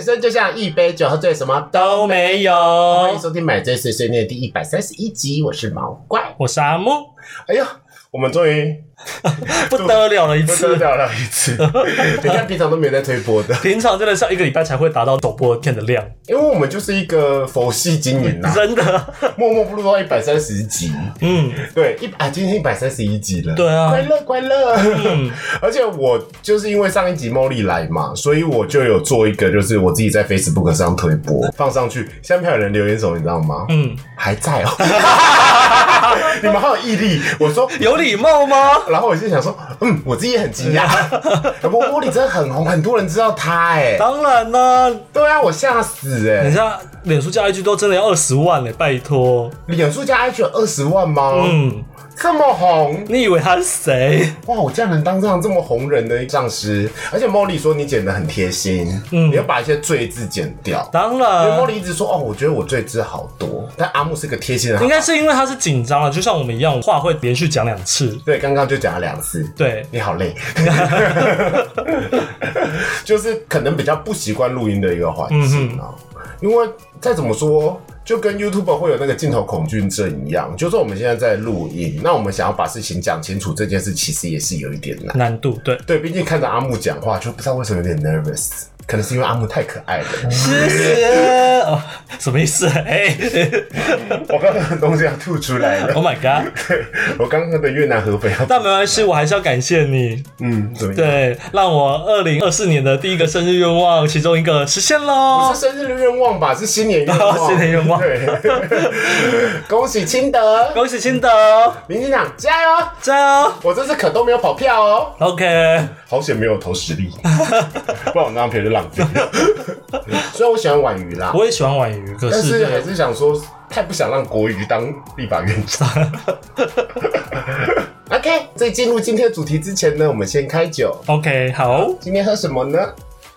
人生就像一杯酒，喝醉什么都没有。欢迎收听《买醉碎碎念》第一百三十一集，我是毛怪。我是阿木，哎呀，我们终于 不得了了一不得次。了了一次。你看平常都没有在推播的，平常真的是要一个礼拜才会达到首播片的量，因为我们就是一个佛系经营呐、真的。默默不录到一百三十集。嗯，对，一啊，今天一百三十一集了。对啊快乐快乐。而且我就是因为上一集茉莉来嘛，所以我就有做一个，就是我自己在 Facebook 上推播放上去。下面还有人留言什么，你知道吗？嗯，还在哦。你们好有毅力。我说。有礼貌吗？然后我就想说，嗯，我自己也很惊讶，茉茉莉真的很红，很多人知道他哎。当然啦，对啊，我吓死哎人！家脸书加 IG 都真的要二十万嘞，拜托。脸书加 IG 有二十万吗？嗯，这么红，你以为他是谁？哇！我竟然能当上这么红人的上司，而且茉莉说你剪得很贴心，嗯你要把一些赘字剪掉。当因为茉，莉一直说哦，我觉得我赘字好多，但阿木是个贴心的好应该是因为他是紧张了，就像我们一样，话会连续讲两次。对，刚刚就讲了两次，对，你好累，就是可能比较不习惯录音的一个环境啊。因为再怎么说，就跟 YouTube 会有那个镜头恐惧症一样，就是我们现在在录音，那我们想要把事情讲清楚，这件事其实也是有一点难。难度对。对，毕竟看着阿木讲话，就不知道为什么有点 nervous，可能是因为阿木太可爱了。谢谢。哦，什么意思？哎、我刚刚的东西要吐出来了，o h my god！对我刚刚的越南河粉要，但没关系，我还是要感谢你，嗯，怎么？对，让我二零二四年的第一个生日愿望其中一个实现喽不是。生日的愿望吧？是新年愿望。新年愿望对，恭喜清德，恭喜清德，民进党加油！加油我这次可都没有跑票哦，！OK，好险没有投实力，不然我那张票就浪费了。虽然我喜欢婉瑜啦，我也喜欢婉瑜，可但是还是是想说，太不想让国瑜当立法院长。OK，在进入今天的主题之前呢，我们先开酒。OK 好，今天喝什么呢？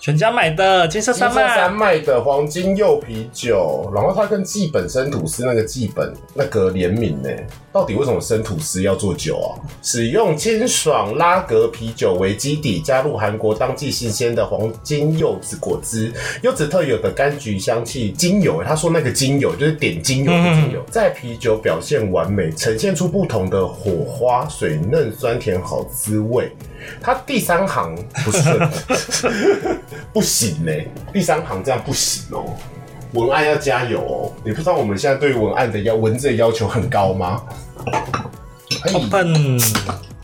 全家买的金色金山色山脉，的黄金柚啤酒，然后它跟基本生吐司那个基本那个联名呢，到底为什么生吐司要做酒啊？使用清爽拉格啤酒为基底，加入韩国当季新鲜的黄金柚子果汁，柚子特有的柑橘香气，精油，他说那个精油就是点精油的精油，在啤酒表现完美，呈现出不同的火花、水嫩、酸甜好滋味。它第三行不顺，不行呢、第三行这样不行哦、文案要加油哦、你不知道我们现在对文案的要文字的要求很高吗？哎好笨，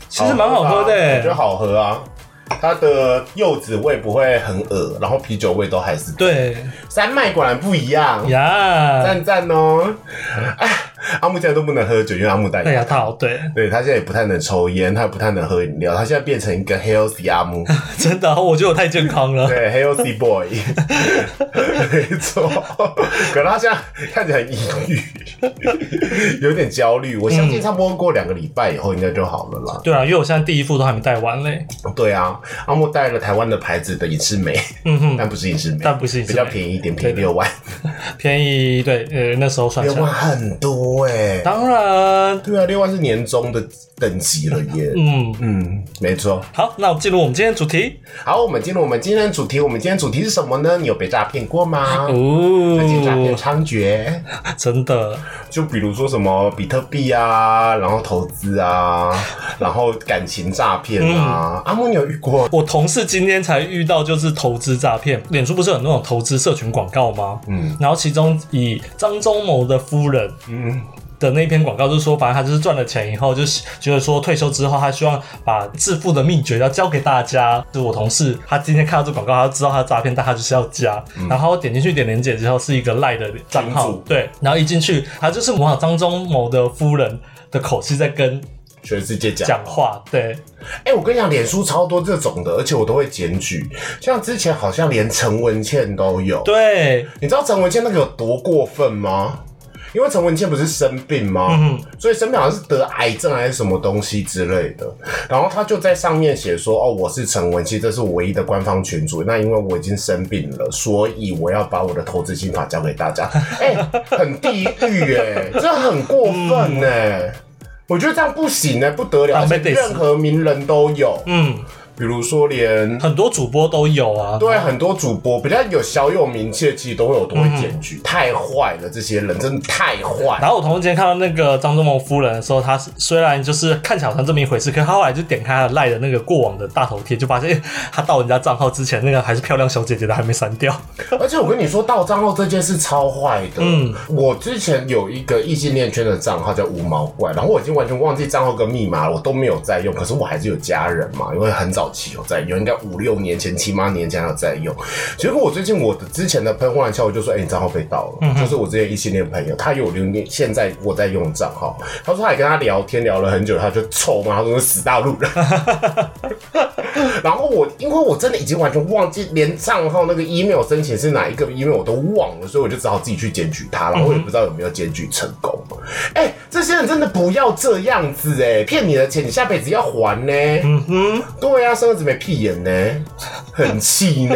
其实蛮好喝的我觉得欸。好喝啊。它的柚子味不会很恶，然后啤酒味都还是。对山脉果然不一样，呀，赞赞哦！哎，阿木现在都不能喝酒，因为阿木戴戴牙套，对，对他现在也不太能抽烟，他也不太能喝饮料，他现在变成一个 healthy 阿木，真的，我觉得我太健康了。对 healthy boy，没错。可是他现在看起来很抑郁，有点焦虑。我相信差不多过两个礼拜以后应该就好了啦。对啊，因为我现在第一副都还没戴完嘞。对啊，阿木带了台湾的牌子的隐适美，嗯哼，但不是隐适美，但不是隐适比美较便宜一点，便宜六万，便宜，对，呃，那时候算六万，很多哎、当然，对啊，另外是年终的等级了耶。嗯，嗯，没错。好，那我们进入我们今天的主题好，我们进入我们今天的主题。我们今天主题是什么呢？你有被诈骗过吗？最近诈骗哦，猖獗，真的，就比如说什么比特币啊，然后投资啊，然后感情诈骗啊。阿木，你有遇过？我同事今天才遇到，就是投资诈骗。脸书不是有那种投资社群广告吗？嗯然后其中以张忠谋的夫人嗯，的那篇广告，就是说，反正他就是赚了钱以后，就是觉得说退休之后，他希望把致富的秘诀要教给大家。就是我同事，他今天看到这广告，他就知道他诈骗，但他就是要加。然后点进去点连接之后，是一个赖的账号对，然后一进去，他就是模仿张忠谋的夫人的口气在跟全世界讲。讲话，对，哎、我跟你讲，脸书超多这种的，而且我都会检举。像之前好像连陈文茜都有。对，你知道陈文茜那个有多过分吗？因为陈文茜不是生病吗？嗯所以生病好像是得癌症还是什么东西之类的。然后他就在上面写说：“哦，我是陈文茜，这是我唯一的官方群主。那因为我已经生病了，所以我要把我的投资心法教给大家。哎、很地狱哎，这很过分哎、我觉得这样不行哎、不得了，任何名人都有。嗯，比如说连很多主播都有啊。对很多主播比较有小有名气的，其实都会有都会检举，太坏了，这些人真的太坏。然后我同事今天看到那个张忠谋夫人的时候，他是虽然就是看起来好像这么一回事，可是他后来就点开他的赖的那个过往的大头贴，就发现他盗人家账号之前那个还是漂亮小姐姐的还没删掉。而且我跟你说，盗账号这件事超坏的。嗯，我之前有一个异性恋圈的账号叫无毛怪，然后我已经完全忘记账号跟密码了，我都没有在用。可是我还是有家人嘛，因为很早期有在用，应该五六年前、七八年前有在用。结果我最近我的之前的朋友忽然敲我，就说：“哎、你账号被盗了。就是我之前异性恋朋友，他有留言，现在我在用账号，他说他也跟他聊天聊了很久，他就臭骂他说死大陆人。然后我因为我真的已经完全忘记连账号那个 email 申请是哪一个 email 我都忘了，所以我就只好自己去检举他，然后我也不知道有没有检举成功。哎、这些人真的不要这样子哎、骗你的钱你下辈子要还呢。嗯哼，对啊，生儿子没屁眼呢，很气呢。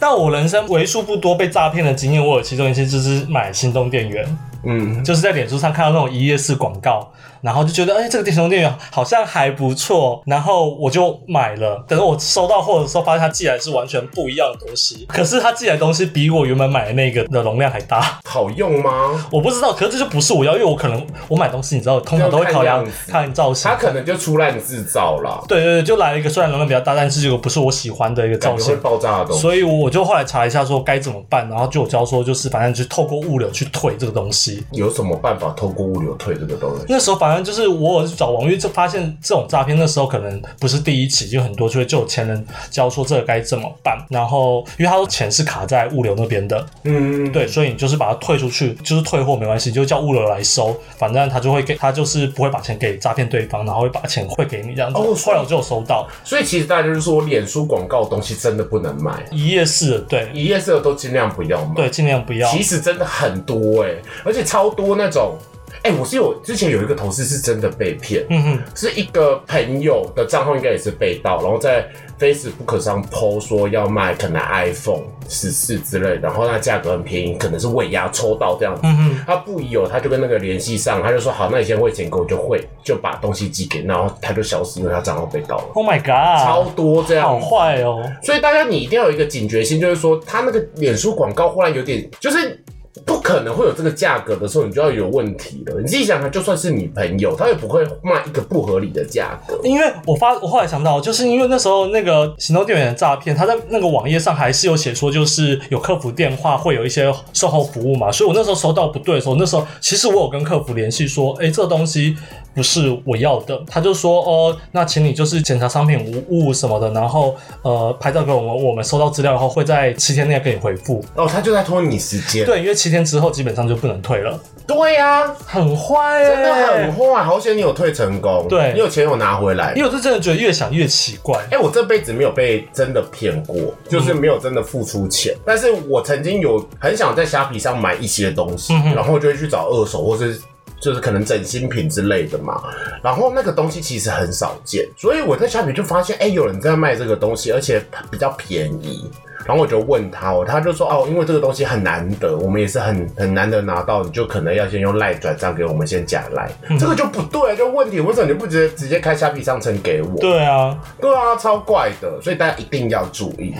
但我人生为数不多被诈骗的经验，我有其中一次就是买心动电源，嗯，就是在脸书上看到那种一页式广告，然后就觉得哎、这个电行动电源好像还不错，然后我就买了。等到我收到货的时候，发现它寄来是完全不一样的东西，可是它寄来的东西比我原本买的那个的容量还大。好用吗？我不知道，可是这就不是我要，因为我可能我买东西，你知道，通常都会考量要看看造型它。可能就出烂制造了，对对对，就来了一个虽然容量比较大，但是这个不是我喜欢的一个造型会型。爆炸的东西。所以我就后来查一下说该怎么办，然后就有教说就是反正就透过物流去退这个东西。有什么办法透过物流退这个东西？那时候反正就是我有找网约就发现这种诈骗，那时候可能不是第一起，就很多就会就有钱人教说这个该怎么办。然后因为他说钱是卡在物流那边的，嗯，对，所以你就是把它退出去，就是退货没关系，就叫物流来收，反正他就会给他就是不会把钱给诈骗对方，然后会把钱汇给你这样子。哦后来我就有收到所以其实大家就是说，脸书广告的东西真的不能买，一夜式的，对一夜式的都尽量不要买。对，尽量不要。其实真的很多哎、而且超多那种。哎、我是有之前有一个同事是真的被骗，嗯哼，是一个朋友的账号应该也是被盗，然后在 Facebook 上 PO 说要卖可能 iPhone 十四之类的，然后那价格很便宜，可能是尾牙抽到这样子。嗯哼，他不疑有，他就跟那个联系上，他就说好，那你先汇钱给我就汇，就把东西寄给，然后他就消失，因为他账号被盗了，Oh my 超 god，超多这样好坏哦。所以大家你一定要有一个警觉心，就是说他那个脸书广告忽然有点，就是不可能会有这个价格的时候，你就要有问题了。你自己想想，就算是你朋友，他也不会卖一个不合理的价格。因为我发，我后来想到，就是因为那时候那个行动电源的诈骗，他在那个网页上还是有写说，就是有客服电话会有一些售后服务嘛，所以我那时候收到不对的时候，那时候其实我有跟客服联系说，哎，这个东西不是我要的，他就说，哦，那请你就是检查商品无误什么的，然后呃拍照给我们，我们收到资料以后会在七天内给你回复。哦，他就在拖你时间。对，因为七天之后基本上就不能退了，对呀、很坏耶、真的很坏，好险你有退成功，对你有钱有拿回来因。为我是真的觉得越想越奇怪。哎、我这辈子没有被真的骗过，就是没有真的付出钱。但是我曾经有很想在虾皮上买一些东西，然后就会去找二手或是。就是可能整新品之类的嘛，然后那个东西其实很少见，所以我在虾皮就发现，哎、有人在卖这个东西，而且比较便宜。然后我就问他哦，他就说哦，因为这个东西很难得，我们也是很很难得拿到，你就可能要先用赖转账给我们，先假赖，这个就不对，就问题，为什么你不直接直接开虾皮商城给我？对啊，对啊，超怪的，所以大家一定要注意。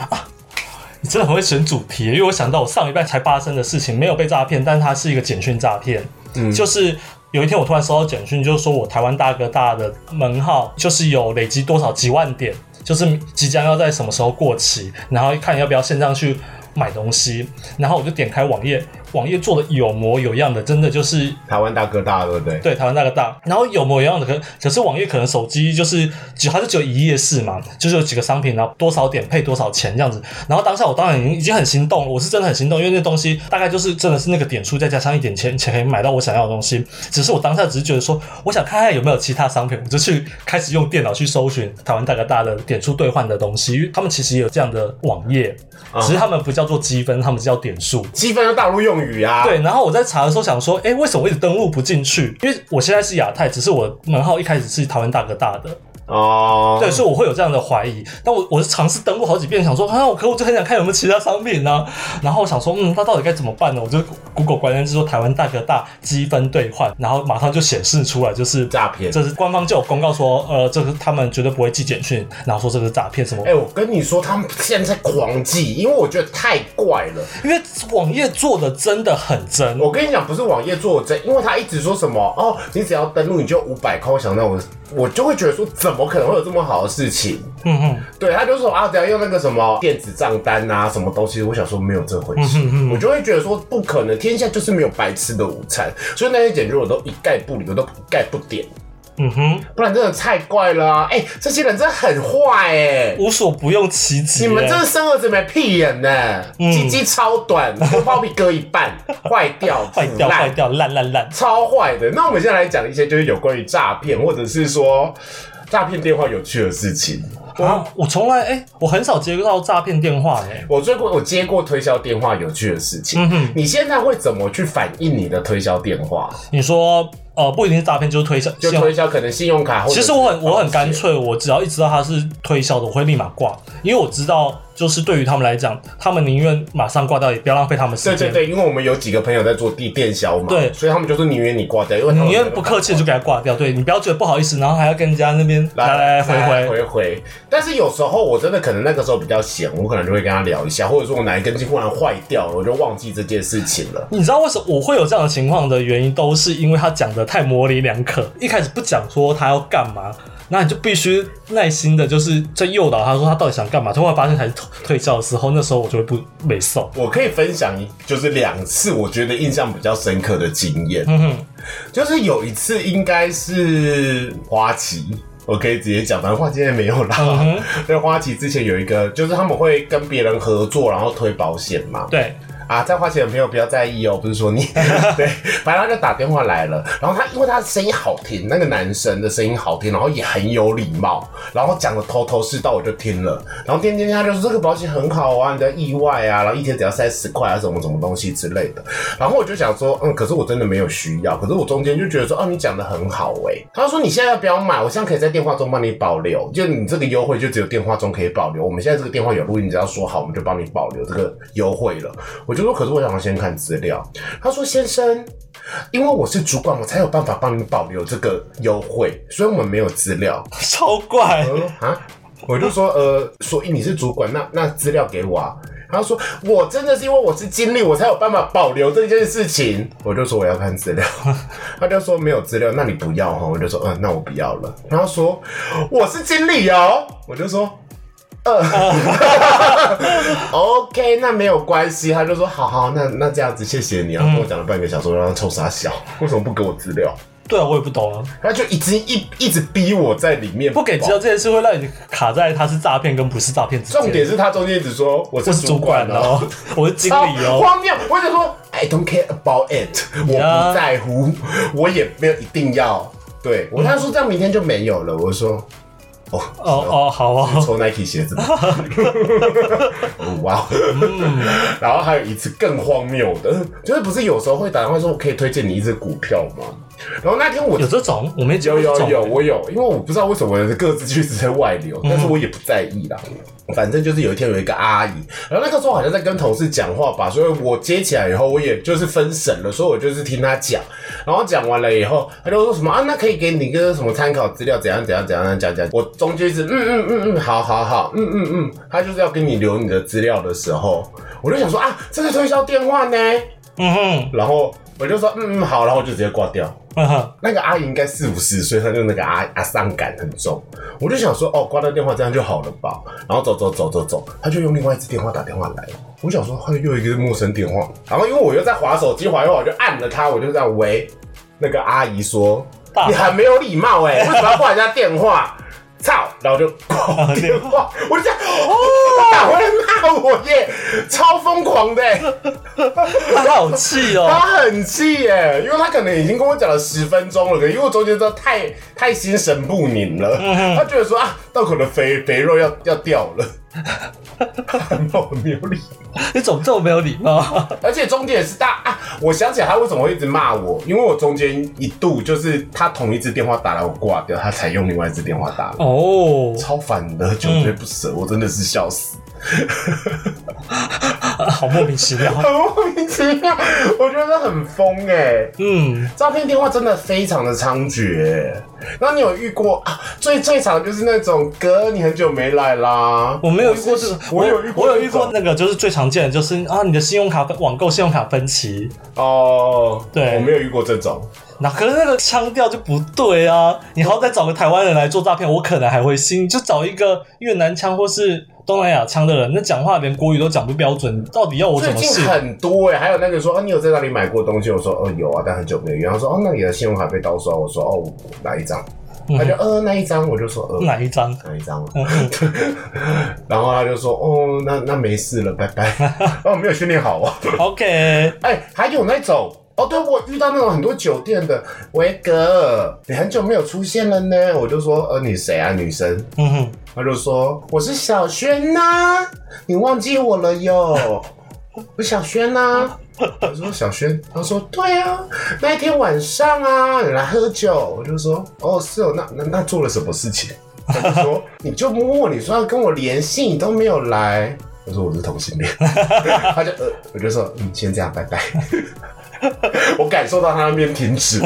你真的很会选主题，因为我想到我上礼拜才发生的事情，没有被诈骗，但它是一个简讯诈骗。就是有一天我突然收到简讯，就是说我台湾大哥大的门号就是有累积多少几万点，就是即将要在什么时候过期，然后看要不要线上去买东西，然后我就点开网页，网页做的有模有样的，真的就是台湾大哥大，对不对？对，台湾大哥大，然后有模有样的，可可是网页可能手机就是只它是只有一页式嘛，就是有几个商品，然后多少点配多少钱这样子。然后当下我当然已经已经很心动了，我是真的很心动，因为那东西大概就是真的是那个点数再加上一点钱，钱可以买到我想要的东西。只是我当下只是觉得说，我想看看有没有其他商品，我就去开始用电脑去搜寻台湾大哥大的点数兑换的东西，因为他们其实也有这样的网页，只是他们不叫做积分，他们叫点数。积分是大陆用对，然后我在查的时候想说，哎，为什么我一直登录不进去？因为我现在是亚太，只是我门号一开始是台湾大哥大的，哦，对，所以我会有这样的怀疑。但我我是尝试登录好几遍，想说啊，我可我就很想看有没有其他商品呢、然后我想说，嗯，那到底该怎么办呢？我就 Google 关键字说台湾大哥大积分兑换，然后马上就显示出来就是诈骗这是官方就有公告说，呃，这个他们绝对不会寄简讯，然后说这个是诈骗什么哎、。我跟你说，他们现在狂寄，因为我觉得太怪了。因为网页做的真的很真，我跟你讲，不是网页做的真，因为他一直说什么哦，你只要登录你就五百块。我想到我，我就会觉得说，怎么可能会有这么好的事情？嗯嗯，对他就说啊，等下用那个什么电子账单啊，什么东西，我想说没有这回事，我就会觉得说不可能，天下就是没有白吃的午餐，所以那些简直我都一概不理，我都一概不点，嗯哼，不然真的太怪了啊！哎、这些人真的很坏哎、无所不用其极。你们真的生儿子没屁眼呢，鸡鸡超短，包皮割一半，坏掉，坏掉坏掉烂烂烂。超坏的。那我们现在来讲一些就是有关于诈骗，或者是说诈骗电话有趣的事情。啊，我从来哎、我很少接到诈骗电话哎、我追过，我接过推销电话有趣的事情。嗯哼，你现在会怎么去反应你的推销电话？你说呃不一定是诈骗，就是推销，就推销可能信用卡其实我很我很干。脆，我只要一知道他是推销的，我会立马挂，因为我知道，就是对于他们来讲，他们宁愿马上挂掉，也不要浪费他们时间。对对对，因为我们有几个朋友在做地电销嘛，对所以他们就是宁愿你挂掉，因为宁愿不客气就给他挂掉，对你不要觉得不好意思，然后还要跟人家那边来来来回回。回回。但是有时候我真的可能那个时候比较闲，我可能就会跟他聊一下，或者说我哪一根筋忽然坏掉了，我就忘记这件事情了。你知道为什么我会有这样的情况的原因，都是因为他讲的太模棱两可，一开始不讲说他要干嘛。那你就必须耐心的，就是在诱导他说他到底想干嘛。后来发现才是退退销的时候，那时候我就会不没受。我可以分享一，就是两次我觉得印象比较深刻的经验。嗯哼，就是有一次应该是花旗，我可以直接讲，反正花旗现在没有啦。嗯哼，对，花旗之前有一个，就是他们会跟别人合作，然后推保险嘛。对，啊，在花钱的朋友不要在意哦，不是说你。对，反正他就打电话来了，然后他因为他的声音好听，那个男生的声音好听，然后也很有礼貌，然后讲的头头是道，我就听了，然后听听听他就说这个保险很好啊，你的意外啊，然后一天只要三十块啊，什么什么东西之类的，然后我就想说，嗯，可是我真的没有需要，可是我中间就觉得说，哦，你讲的很好哎、他说你现在要不要买，我现在可以在电话中帮你保留，就你这个优惠就只有电话中可以保留，我们现在这个电话有录音，你只要说好，我们就帮你保留这个优惠了。我就说，可是我想要先看资料。他说，先生，因为我是主管，我才有办法帮你保留这个优惠，所以我们没有资料。超怪啊，我就说呃，所以你是主管，那那资料给我啊。他说我真的是因为我是经理，我才有办法保留这件事情。我就说我要看资料，他就说没有资料，那你不要哈。我就说嗯，那我不要了。然后说我是经理哦，我就说。呃，OK，那没有关系。他就说好好，那那这样子，谢谢你啊。跟我讲了半个小时，我让他冲傻笑，为什么不给我资料？对啊，我也不懂啊。他就一直一一直逼我在里面不给资料这件事会让你卡在他是诈骗跟不是诈骗之间。重点是他中间一直说我是主主管管哦哦，，我是 经超理哦。荒谬！我就说 I don't care about it，我不在乎，我也没有一定要。对我他说这样明天就没有了，我说哦哦哦，好啊。抽 Nike 鞋子 哇！嗯然后还有一次更荒谬的，就是不是有时候会打电话说我可以推荐你一只股票吗？然后那天我有这种，我没接有。有有，我有，因为我不知道为什么我的各自去直在外流，但是我也不在意啦。反正就是有一天有一个阿姨，然后那个时候好像在跟同事讲话吧，所以我接起来以后，我也就是分神了，所以我就是听她讲，然后讲完了以后，她就说什么啊，那可以给你个什么参考资料，怎样怎样怎样讲讲。我中间是嗯嗯嗯嗯，好好好，嗯嗯嗯，她就是要跟你留你的资料的时候，我就想说啊，这是推销电话呢，嗯哼，然后我就说嗯嗯好，然后我就直接挂掉。嗯哼，那个阿姨应该四五十岁，她就那个阿阿丧感很重。我就想说，哦，挂掉电话这样就好了吧？然后走走走走走，她就用另外一只电话打电话来。我想说，她又一个陌生电话，然后因为我又在划手机，划一划我就按了她，我就这样喂那个阿姨说大：“你很没有礼貌哎、为什么要挂人家电话？”操！然后就挂电话，我就这样，哦，打回来骂我耶，超疯狂的、欸。他好气哦。他很气耶，因为他可能已经跟我讲了十分钟了，因为我中间真的太太心神不宁了，他觉得说啊，道口的肥肥肉要要掉了，很没有礼貌。你怎么这么没有礼貌？而且中间也是大啊！我想起来他为什么会一直骂我，因为我中间一度就是他同一只电话打来我挂掉，他才用另外一只电话打来，哦，超烦的，久追不舍，我真的是笑死，好莫名其妙。很莫名其妙，我觉得很疯哎、嗯，诈骗电话真的非常的猖獗，那你有遇过啊？最最常就是那种哥，你很久没来啦。我没有遇过这个，我有我有遇过那个，就是最常见的就是啊，你的信用卡分网购信用卡分期，哦。对我没有遇过这种。那可是那个腔调就不对啊！你好歹找个台湾人来做诈骗，我可能还会信，就找一个越南腔或是东南亚腔的人，那讲话连国语都讲不标准，到底要我最近怎么信？很多哎、还有那个说，哦，你有在那里买过东西？我说，哦，有啊，但很久没有用。他说，哦，那你的信用卡被盗刷？我说，哦，哪一张？他就，呃，那一张。我就说，呃，哪一张？哪一张啊？然后他就说，哦，那那没事了，拜拜。哦，没有训练好啊。OK，哎、还有那种。哦，对，我遇到那种很多酒店的，维格，你很久没有出现了呢。我就说，呃，你谁啊，女生？嗯哼，他就说我是小轩呐、你忘记我了哟。我小轩呐、我说小轩，他说对啊，那一天晚上啊，你来喝酒，我就说哦是哦，那那那做了什么事情？他就说 你就摸我，你说要跟我联系，你都没有来。我说我是同性恋，他就呃，我就说嗯，先这样，拜拜。我感受到他那边停止，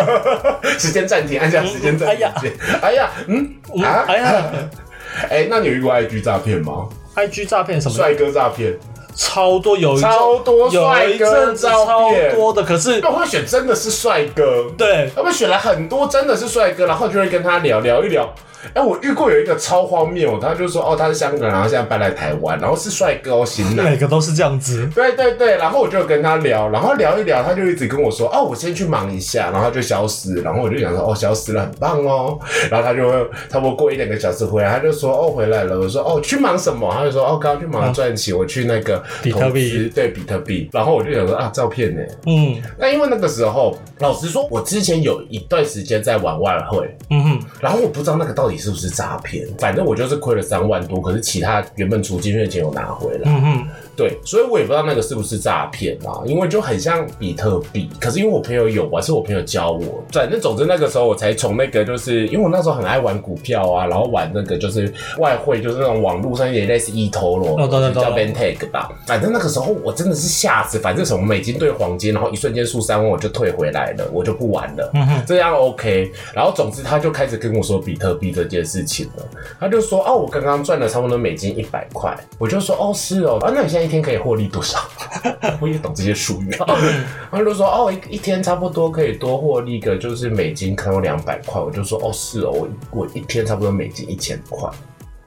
时间暂停，按下时间暂停。键。哎呀，嗯嗯啊，哎呀。哎，那你有遇过 IG 诈骗吗？，IG 诈骗什么的帅哥诈骗，超多，有一超多有帅哥一阵子超多的，可是他们会选真的是帅哥，对，他们选了很多真的是帅哥，然后就会跟他聊聊一聊。哎、我遇过有一个超荒谬，他就说哦他是香港人，然后现在搬来台湾，然后是帅哥哦，型男。每个都是这样子。对对对，然后我就跟他聊，然后聊一聊，他就一直跟我说，哦，我先去忙一下，然后就消失，然后我就想说，哦，消失了，很棒哦，然后他就会差不多过一两个小时回来，他就说，哦，回来了，我说，哦，去忙什么？他就说，哦，刚刚去忙赚钱，我去那个比特币，对，比特币，然后我就想说，啊，照片呢？嗯那因为那个时候，老实说，我之前有一段时间在玩外汇，嗯哼，然后我不知道那个到底是不是诈骗，反正我就是亏了三万多，可是其他原本储进去的钱有拿回来。嗯哼，对，所以我也不知道那个是不是诈骗啊，因为就很像比特币。可是因为我朋友有玩，是我朋友教我。反正总之那个时候我才从那个，就是因为我那时候很爱玩股票啊，然后玩那个就是外汇，就是那种网络上也类似 eToro，哦叫 Bentag 吧。反正那个时候我真的是吓死，反正什么美金兑黄金，然后一瞬间输三万，我就退回来了，我就不玩了。嗯哼，这样 OK。然后总之他就开始跟我说比特币这件事情了，他就说哦，我刚刚赚了差不多美金一百块，我就说哦是哦，啊那你现在一天可以获利多少？我也懂这些术语，他就说哦一一天差不多可以多获利个就是美金可能有两百块，我就说哦是哦，我我一天差不多美金一千块。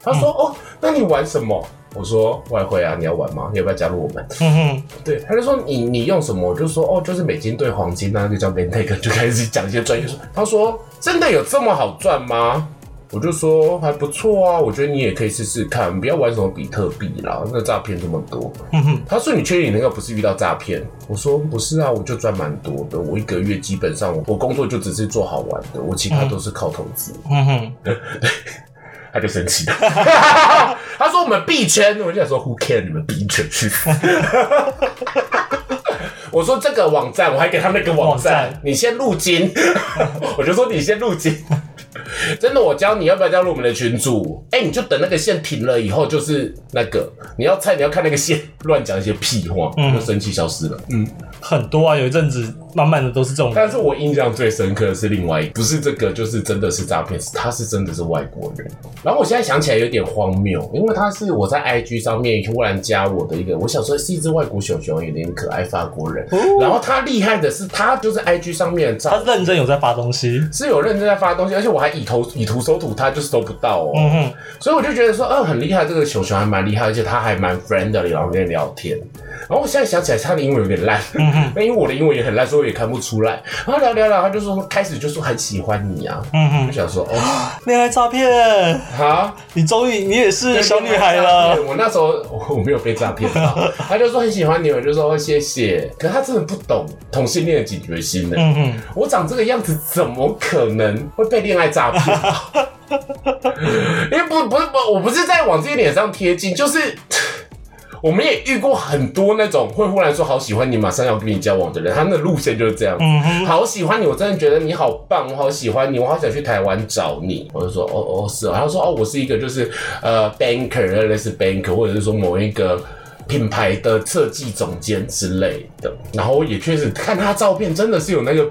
他说哦，那你玩什么？我说外汇啊，你要玩吗？你要不要加入我们？嗯哼，对，他就说你你用什么？我就说哦，就是美金兑黄金啊，那个叫 Bentake，就开始讲一些专业术。他说真的有这么好赚吗？我就说还不错啊，我觉得你也可以试试看，不要玩什么比特币啦，那诈骗这么多。他说你确定你那个不是遇到诈骗？我说不是啊，我就赚蛮多的，我一个月基本上我我工作就只是做好玩的，我其他都是靠投资。嗯哼，他就生气了，他说我们币圈，我就想说 Who care 你们币圈去死。我说这个网站，我还给他那个网站你先入金，我就说你先入金。真的，我教你要不要加入我们的群组？哎、你就等那个线停了以后，就是那个你要猜，你要看那个线，乱讲一些屁话，嗯就生气消失了。嗯，很多啊，有一阵子慢慢的都是这种。但是我印象最深刻的是另外一个，不是这个，就是真的是诈骗，是他是真的是外国人。然后我现在想起来有点荒谬，因为他是我在 IG 上面忽然加我的一个，我想说是一只外国熊熊，有点可爱法国人。然后他厉害的是，他就是 IG 上面的他认真有在发东西。是有认真在发东西，而且我还以图以图搜图，他就是搜不到哦。所以我就觉得说，嗯，很厉害，这个熊熊还蛮厉害，而且他还蛮 friendly，然后跟你聊天。然后我现在想起来，他的英文有点烂，那、因为我的英文也很烂，所以我也看不出来。然后聊聊聊，他就说开始就说很喜欢你啊，嗯我就，想说，哦，恋爱诈骗，啊，你终于你也是小女孩了。我那时候我我没有被诈骗到，他就说很喜欢你，我就说谢谢。可是他真的不懂同性恋的警觉心呢。嗯哼，我长这个样子，怎么可能会被恋爱诈骗？因为不不不是不，我不是在往自己脸上贴金，就是。我们也遇过很多那种会忽然说好喜欢你，马上要跟你交往的人，他们的路线就是这样。嗯哼，好喜欢你，我真的觉得你好棒，我好喜欢你，我好想去台湾找你。我就说哦哦是哦，他说哦我是一个就是呃 banker 类似 banker，或者是说某一个品牌的设计总监之类的。然后也确实看他照片，真的是有那个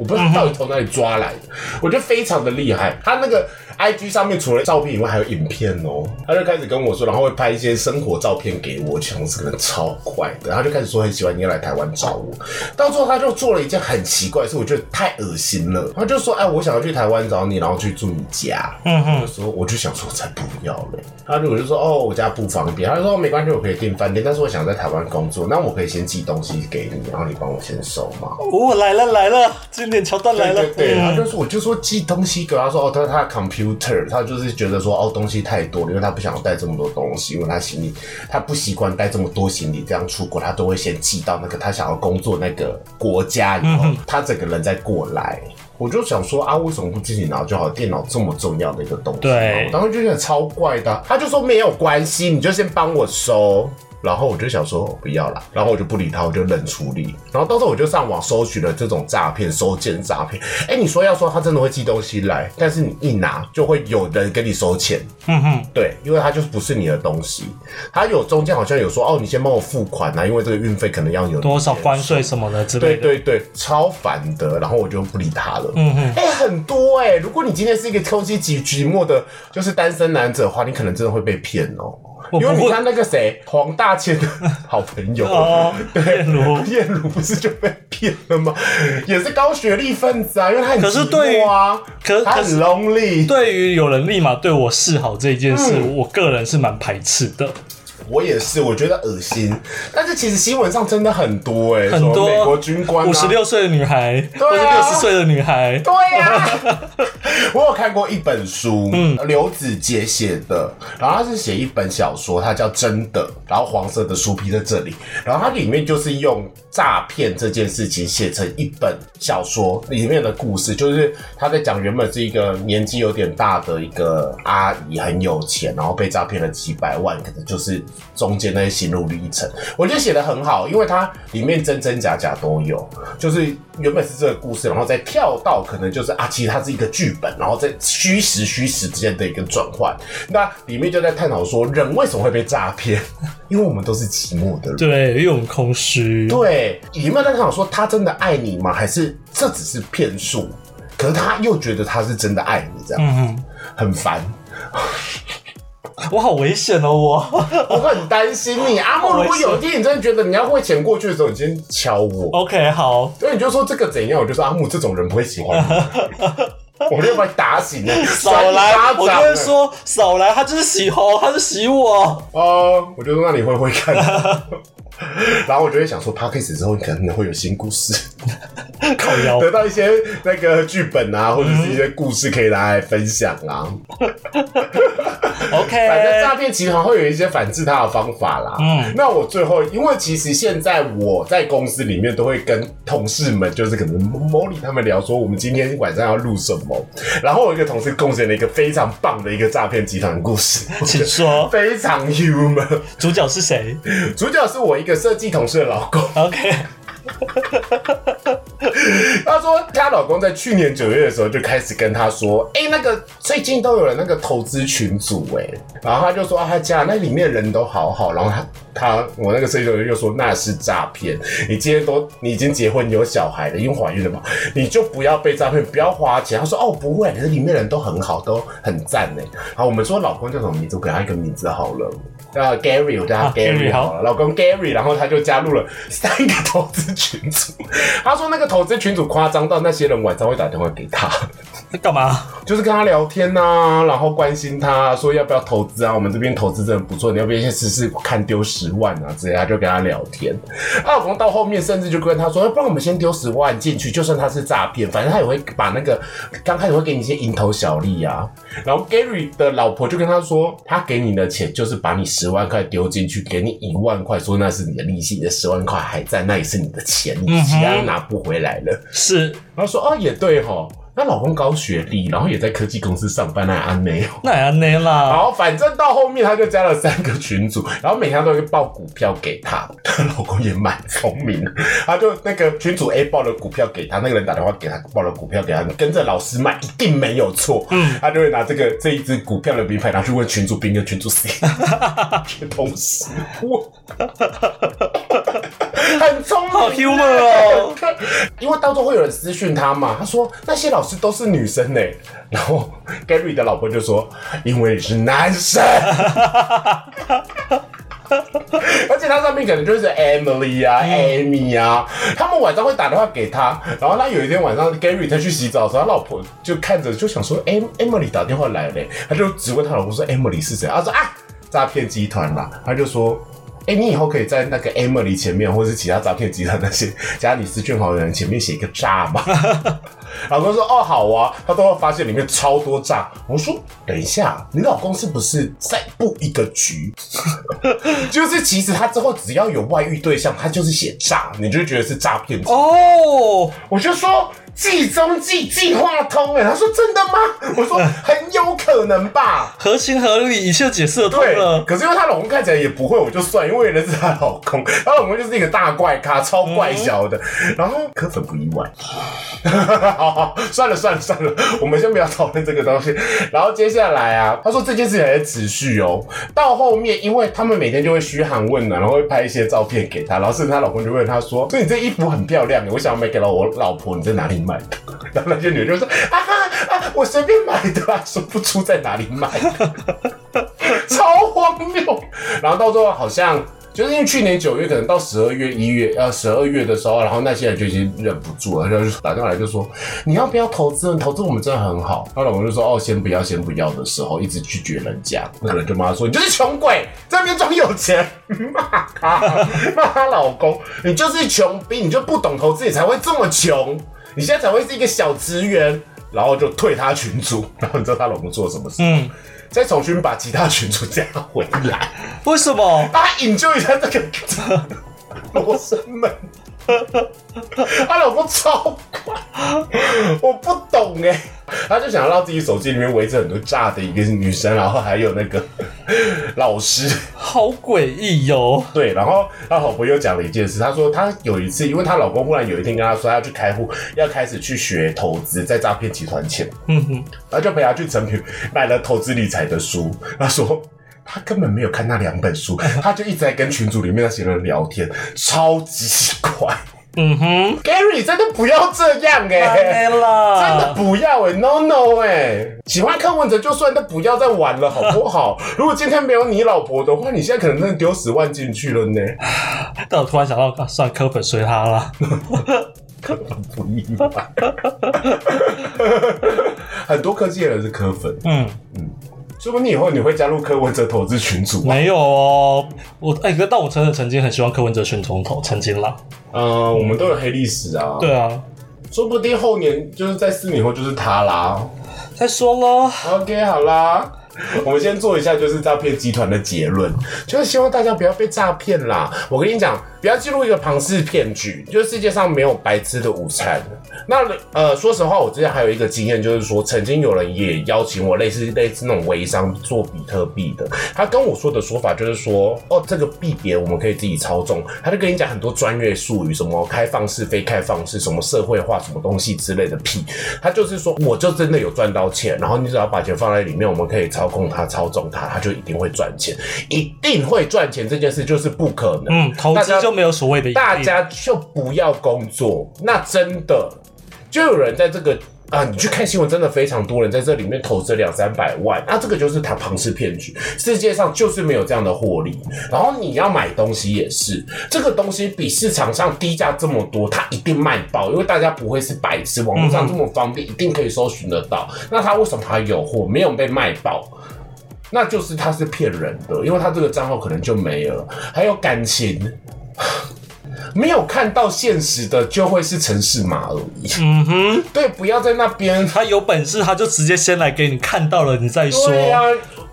我不知道到底从哪里抓来的，我觉得非常的厉害。他那个 IG 上面除了照片以外，还有影片哦。他就开始跟我说，然后会拍一些生活照片给我，想这个人超快的。他就开始说很喜欢你要来台湾找我，到最后他就做了一件很奇怪的事，我觉得太恶心了。他就说，哎，我想要去台湾找你，然后去住你家。嗯哼那时候我就想说才不要嘞。他就我就说哦我家不方便，他就说没关系，我可以订饭店，但是我想在台湾工作，那我可以先寄东西给你，然后你帮我先收嘛。哦，来了来了，经典桥段来了。对他嗯就说我就说寄东西给他说哦，他他的 computer，他就是觉得说哦东西太多了，因为他不想要带这么多东西，因为他行李他不习惯带这么多行李这样出国，他都会先寄到那个他想要工作那个国家以后，他整个人再过来。我就想说啊，为什么不自己拿就好？电脑这么重要的一个东西，对我当时就觉得超怪的啊。他就说没有关系，你就先帮我收。然后我就想说，我不要了，然后我就不理他，我就冷处理。然后到时候我就上网搜寻了这种诈骗、收件诈骗。哎，你说要说他真的会寄东西来，但是你一拿就会有人给你收钱，嗯哼，对，因为他就是不是你的东西。他有中间好像有说，哦，你先帮我付款啊，因为这个运费可能要有多少关税什么的之类的。对对对，超烦的。然后我就不理他了。嗯哼，哎、很多哎、如果你今天是一个偷鸡寂寂寞的，就是单身男子的话，你可能真的会被骗哦。我 因为你看那个谁，黄大千的好朋友，哦，燕如。燕如不是就被骗了吗？也是高学历分子啊，因为他很可是寂对于寞啊，他很可可是 lonely。对于有人立马对我示好这一件事，嗯我个人是蛮排斥的。我也是，我觉得恶心。但是其实新闻上真的很多哎、很多。美国军官、啊，五十六岁的女孩，对啊。六十岁的女孩，对呀、我有看过一本书，嗯，刘子杰写的，然后他是写一本小说，它叫《真的》，然后黄色的书皮在这里，然后它里面就是用诈骗这件事情写成一本小说里面的故事，就是他在讲原本是一个年纪有点大的一个阿姨，很有钱，然后被诈骗了几百万，可能就是中间那些心路历程，我觉得写的很好，因为它里面真真假假都有，就是原本是这个故事，然后再跳到可能就是啊，其实它是一个剧本，然后在虚实虚实之间的一个转换。那里面就在探讨说，人为什么会被诈骗？因为我们都是寂寞的人。对，因为我们空虚。对，里面在探讨说，他真的爱你吗？还是这只是骗术？可是他又觉得他是真的爱你，这样、嗯，很烦。我好危险哦，我。我很担心你，阿莫。如果有一天你真的觉得你要汇钱过去的时候，你先敲我。OK，好，所以你就说这个怎样，我就说阿木这种人不会喜欢你，我就把你打醒了，少来，我就会说少来，他就是洗猴，他是洗我。哦，我就说那你会不会看？然后我就会想说 p a c k a g e 之后你可能会有新故事，靠腰得到一些那个剧本啊，或者是一些故事可以拿来分享啊。OK，反正诈骗集团会有一些反制他的方法啦。嗯，那我最后，因为其实现在我在公司里面都会跟同事们，就是可能 Molly 他们聊说，我们今天晚上要录什么。然后我一个同事贡献了一个非常棒的一个诈骗集团故事，请说，非常 human。主角是谁主角是我一个设计同事的老公，？OK，她说她老公在去年九月的时候就开始跟她说，哎、那个最近都有了那个投资群组，哎，然后他就说啊，他家那里面人都好好，然后他他我那个设计同事就说那是诈骗，你今天都你已经结婚有小孩了，因为怀孕了嘛，你就不要被诈骗，不要花钱。他说哦不会，可是里面人都很好，都很赞呢。然后我们说老公叫什么名字，我给他一个名字好了。呃，Gary，我叫他啊 Gary 好了，老公 Gary，然后他就加入了三个投资群组。他说那个投资群组夸张到那些人晚上会打电话给他，在干嘛？就是跟他聊天呐、然后关心他说要不要投资啊，我们这边投资真的不错，你要不要先试试看丢十万啊之类，他就跟他聊天。他老公到后面甚至就跟他说，要不然我们先丢十万进去，就算他是诈骗，反正他也会把那个刚开始会给你一些蝇头小利啊。然后 Gary 的老婆就跟他说，他给你的钱就是把你十万块丢进去，给你一万块，说那是你的利息，你的十万块还在，那也是你的钱，你其他都拿不回来了。是然后说哦也对吼，她老公高学历，然后也在科技公司上班，那还安没有。那也那啦，然后，反正到后面她就加了三个群组，然后每天都会报股票给她。她 老公也蛮聪明的，他就那个群主 A 报了股票给他，那个人打电话给他报了股票给他，你跟着老师买一定没有错。嗯，他就会拿这个这一只股票的名牌拿去问群主 B 跟群主 C，全同时我很聪明，好 humor 哦。因为到时候会有人私讯他嘛，他说那些老师都是女生呢，然后 Gary 的老婆就说因为你是男生。而且他上面可能就是 Emily 啊、Amy 啊，他们晚上会打电话给他，然后他有一天晚上 Gary 他去洗澡的时候，他老婆就看着就想说，哎，Emily 打电话来了，他就只问他老婆说 Emily 是谁？他说啊，诈骗集团啦，他就说。哎，你以后可以在那个 Emily 前面，或者是其他诈骗集团那些加你私讯好友人前面写一个诈吗？老公说：“哦，好啊。”他都会发现里面超多诈。我说：“等一下，你老公是不是在布一个局？就是其实他之后只要有外遇对象，他就是写诈，你就觉得是诈骗哦。”我就说。计中计，计划通哎！他说真的吗？我说很有可能吧，合情合理，一切解释通了。可是因为她老公看起来也不会，我就算，因为人是她老公，她老公就是一个大怪咖，超怪小的。然后可粉不意外。好好，算了算了算了，我们先不要讨论这个东西。然后接下来啊，他说这件事情还在持续哦。到后面，因为他们每天就会嘘寒问暖，然后会拍一些照片给他，然后甚至她老公就问他说：“所以你这衣服很漂亮，我想买给了我老婆，你在哪里买的？” 然后那些女人就说：“啊啊啊，我随便买的啊，说不出在哪里买的，超荒谬。”然后到最后好像就是因为去年九月，可能到十二月、一月呃十二月的时候，然后那些人就已经忍不住了，然后就打电话来就说：“你要不要投资？投资我们真的很好。”她老公就说：“哦，先不要，先不要。”的时候一直拒绝人家，那个人就骂说：“你就是穷鬼，在那边装有钱。”骂他，骂她老公：“你就是穷逼，你就不懂投资，你才会这么穷。”你现在才会是一个小职员，然后就退他群主，然后你知道他老公做了什么事？嗯，再重新把其他群主加回来。为什么？他引咎一下这个 罗生门。她老公超怪，我不懂哎。他就想要让自己手机里面围着很多炸的一个女生，然后还有那个老师，好诡异哟。对，然后她老婆又讲了一件事，她说她有一次，因为她老公忽然有一天跟他说要去开户，要开始去学投资，在诈骗集团前，嗯哼，他就陪他去成品买了投资理财的书。他说他根本没有看那两本书，他就一直在跟群组里面那些人聊天，超级怪。嗯哼，Gary 真的不要这样哎，真的不要哎，No No 哎，喜欢柯文哲就算，都不要再玩了好不好？如果今天没有你老婆的话，你现在可能真的丢十万进去了呢。但我突然想到，算柯粉随他了，柯粉不意外，很多科技人是柯粉，嗯。嗯。说不定以后你会加入柯文哲投资群组？没有哦，我哎哥，但我真的曾经很希望柯文哲选总统，曾经啦。嗯，我们都有黑历史啊。对啊，说不定后年就是在四年后就是他啦。再说喽。OK，好啦。我们先做一下就是诈骗集团的结论，就是希望大家不要被诈骗啦。我跟你讲，不要进入一个庞氏骗局，就是世界上没有白吃的午餐。那呃，说实话，我之前还有一个经验，就是说曾经有人也邀请我类似类似那种微商做比特币的，他跟我说的说法就是说，哦，这个币别我们可以自己操纵，他就跟你讲很多专业术语，什么开放式、非开放式，什么社会化什么东西之类的屁，他就是说我就真的有赚到钱，然后你只要把钱放在里面，我们可以操控它、操纵它，它就一定会赚钱，一定会赚钱这件事就是不可能。嗯，投资就没有所谓的，大家就不要工作，那真的。就有人在这个啊，你去看新闻，真的非常多人在这里面投资两三百万，那这个就是他庞氏骗局，世界上就是没有这样的获利。然后你要买东西也是，这个东西比市场上低价这么多，它一定卖爆，因为大家不会是白痴，网络上这么方便，一定可以搜寻得到。那他为什么还有货没有被卖爆？那就是他是骗人的，因为他这个账号可能就没了。还有感情。没有看到现实的，就会是城市马而已。嗯哼，对，不要在那边。他有本事，他就直接先来给你看到了，你再说。对呀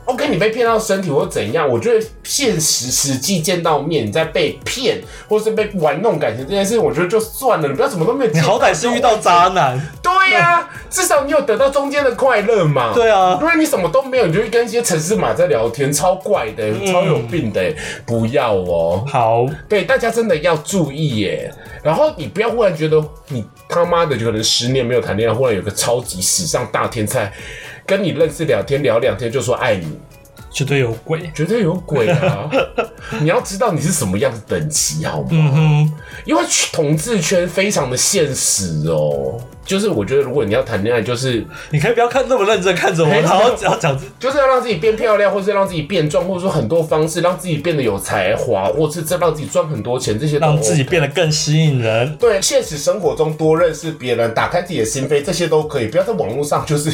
，OK，你被骗到身体或怎样，我觉得现实实际见到面，你在被骗或是被玩弄感情这件事，我觉得就算了，你不要什么都没有你。好歹是遇到渣男，对呀、至少你有得到中间的快乐嘛。对啊因为你什么都没有，你就会跟一些城市马在聊天，超怪的、超有病的、不要哦。好，对，大家真的要注意耶。然后你不要忽然觉得你他妈的就可能十年没有谈恋爱，忽然有个超级史上大天才跟你认识两天聊两天就说爱你，绝对有鬼。绝对有鬼啊！你要知道你是什么样的等级好吗？因为同志圈非常的现实哦。就是我觉得，如果你要谈恋爱，就是你可以不要看那么认真看着我，哎然后只要讲就是要让自己变漂亮，或是让自己变壮，或者说很多方式让自己变得有才华，或是这让自己赚很多钱，这些都让自己变得更吸引人。对现实生活中多认识别人，打开自己的心扉，这些都可以。不要在网络上就是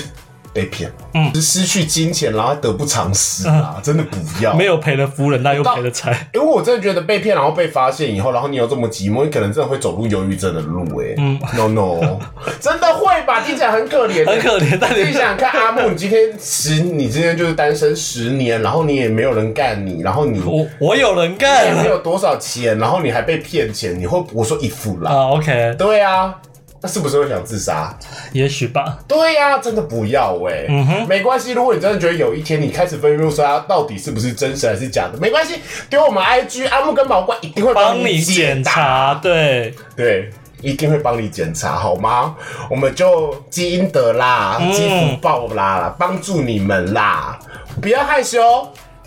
被骗，嗯，失去金钱，然后得不偿失啊！真的不要。没有赔了夫人，那又赔了财。因为我真的觉得被骗，然后被发现以后，然后你又这么寂寞，你可能真的会走入忧郁症的路、哎，嗯，no no，真的会吧？听起来很可怜、很可怜，但你想想看，阿木，你今天十，你今天就是单身十年，然后你也没有人干你，然后你我我有人也干没有多少钱，然后你还被骗钱，你会我说一副啦，啊，OK，对啊，那是不是会想自杀？也许吧。对呀、真的不要哎、没关系。如果你真的觉得有一天你开始分辨出它到底是不是真实还是假的，没关系，丢我们 IG 阿木跟毛怪一定会帮你检查，，对，对，一定会帮你检查，好吗？我们就积阴德啦，积福报啦，帮助你们啦，不要害羞。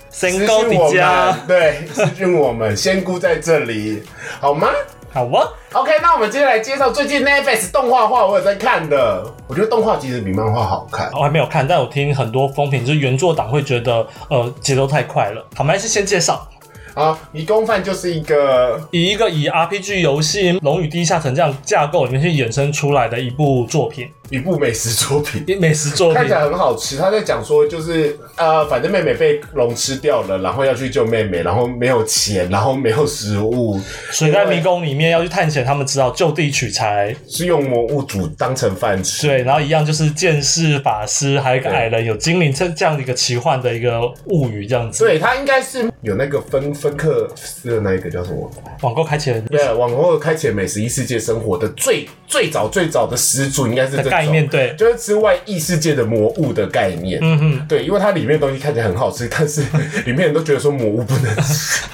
私身高讯我们，，对，私讯我们，仙姑在这里，好吗好啊，？OK，那我们接下来介绍最近 Netflix 动画化，我有在看的，我觉得动画其实比漫画好看。我还没有看，但我听很多风评，就是原作党会觉得呃节奏太快了。好，我们还是先介绍，啊，迷宫饭就是一个以一个以 RPG 游戏《龙与地下城》这样架构里面去衍生出来的一部作品，一部美食作品，美食作品看起。来很好吃。他在讲说，就是呃，反正妹妹被龙吃掉了，然后要去救妹妹，然后没有钱，然后没有食物，所以在迷宫里面要去探险，他们只好就地取材。是用魔物煮当成饭吃。对，然后一样就是剑士、法师，还有一个矮人，有精灵这这样的一个奇幻的一个物语，这样子。对，他应该是有那个芬芬克斯的那一个叫什么？网购开启了对，网购开启美食异世界生活的最最早最早的始祖，应该是这概念，对，就是吃外异世界的魔物的概念。嗯哼，对，因为它里面的东西看起来很好吃，但是里面人都觉得说魔物不能吃，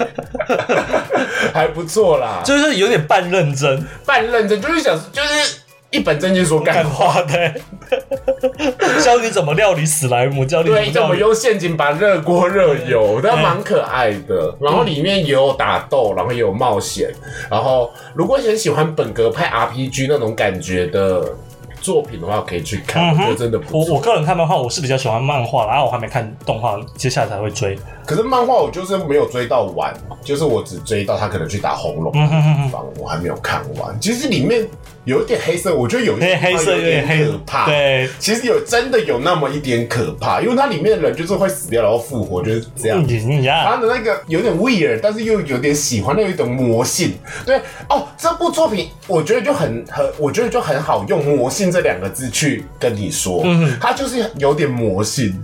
还不错啦。就是有点半认真，半认真，就是想就是一本正经说干干话。的，教你怎么料理史莱姆，教你对，怎么怎么。用陷阱把热锅热油，但蛮可爱的。然后里面也有打斗，然后也有冒险。然后如果很喜欢本格派 RPG 那种感觉的作品的话，可以去看，我觉得真的不错。我我个人看漫画，我是比较喜欢漫画，然后我还没看动画，接下来才会追。可是漫画我就是没有追到完，就是我只追到他可能去打红龙的地方，我还没有看完。其实里面有一点黑色，我觉得有一点黑色有点可怕。对，其实有真的有那么一点可怕，因为它里面的人就是会死掉然后复活，就是这样。他的那个有点 weird，但是又有点喜欢，那有一种魔性。对哦，这部作品我觉得就很很，我觉得就很好用“魔性”这两个字去跟你说，嗯它就是有点魔性，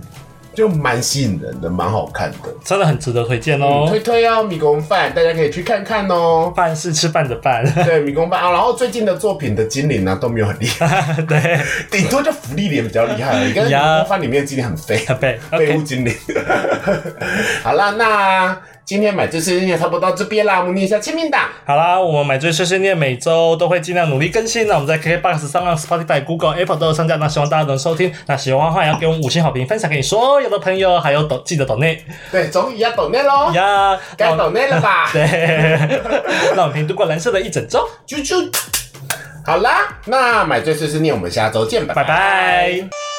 就蛮吸引人的，蛮好看的。真的很值得推荐哦。推推哦，迷宫饭，大家可以去看看哦。饭是吃饭的饭，对，迷宫饭啊，然后最近的作品的精灵呢、都没有很厉害，对，顶多就福利脸比较厉害而已。跟迷呀宫饭里面的精灵很废，对废物精灵。好啦，那今天买醉碎碎念差不多到这边啦，我们念一下签名档。好啦，我们买醉碎碎念每周都会尽量努力更新。那我们在 KKBox 上、岸 Spotify、Google、Apple 都有上架，那希望大家能收听。那喜欢的话，也要给我们五星好评，分享给你所有的朋友，还有抖记得抖内对，终于要抖内喽，呀，该抖内了吧？对，让我们陪你度过蓝色的一整周，啾啾。好啦，那买醉碎碎念，我们下周见，拜拜拜。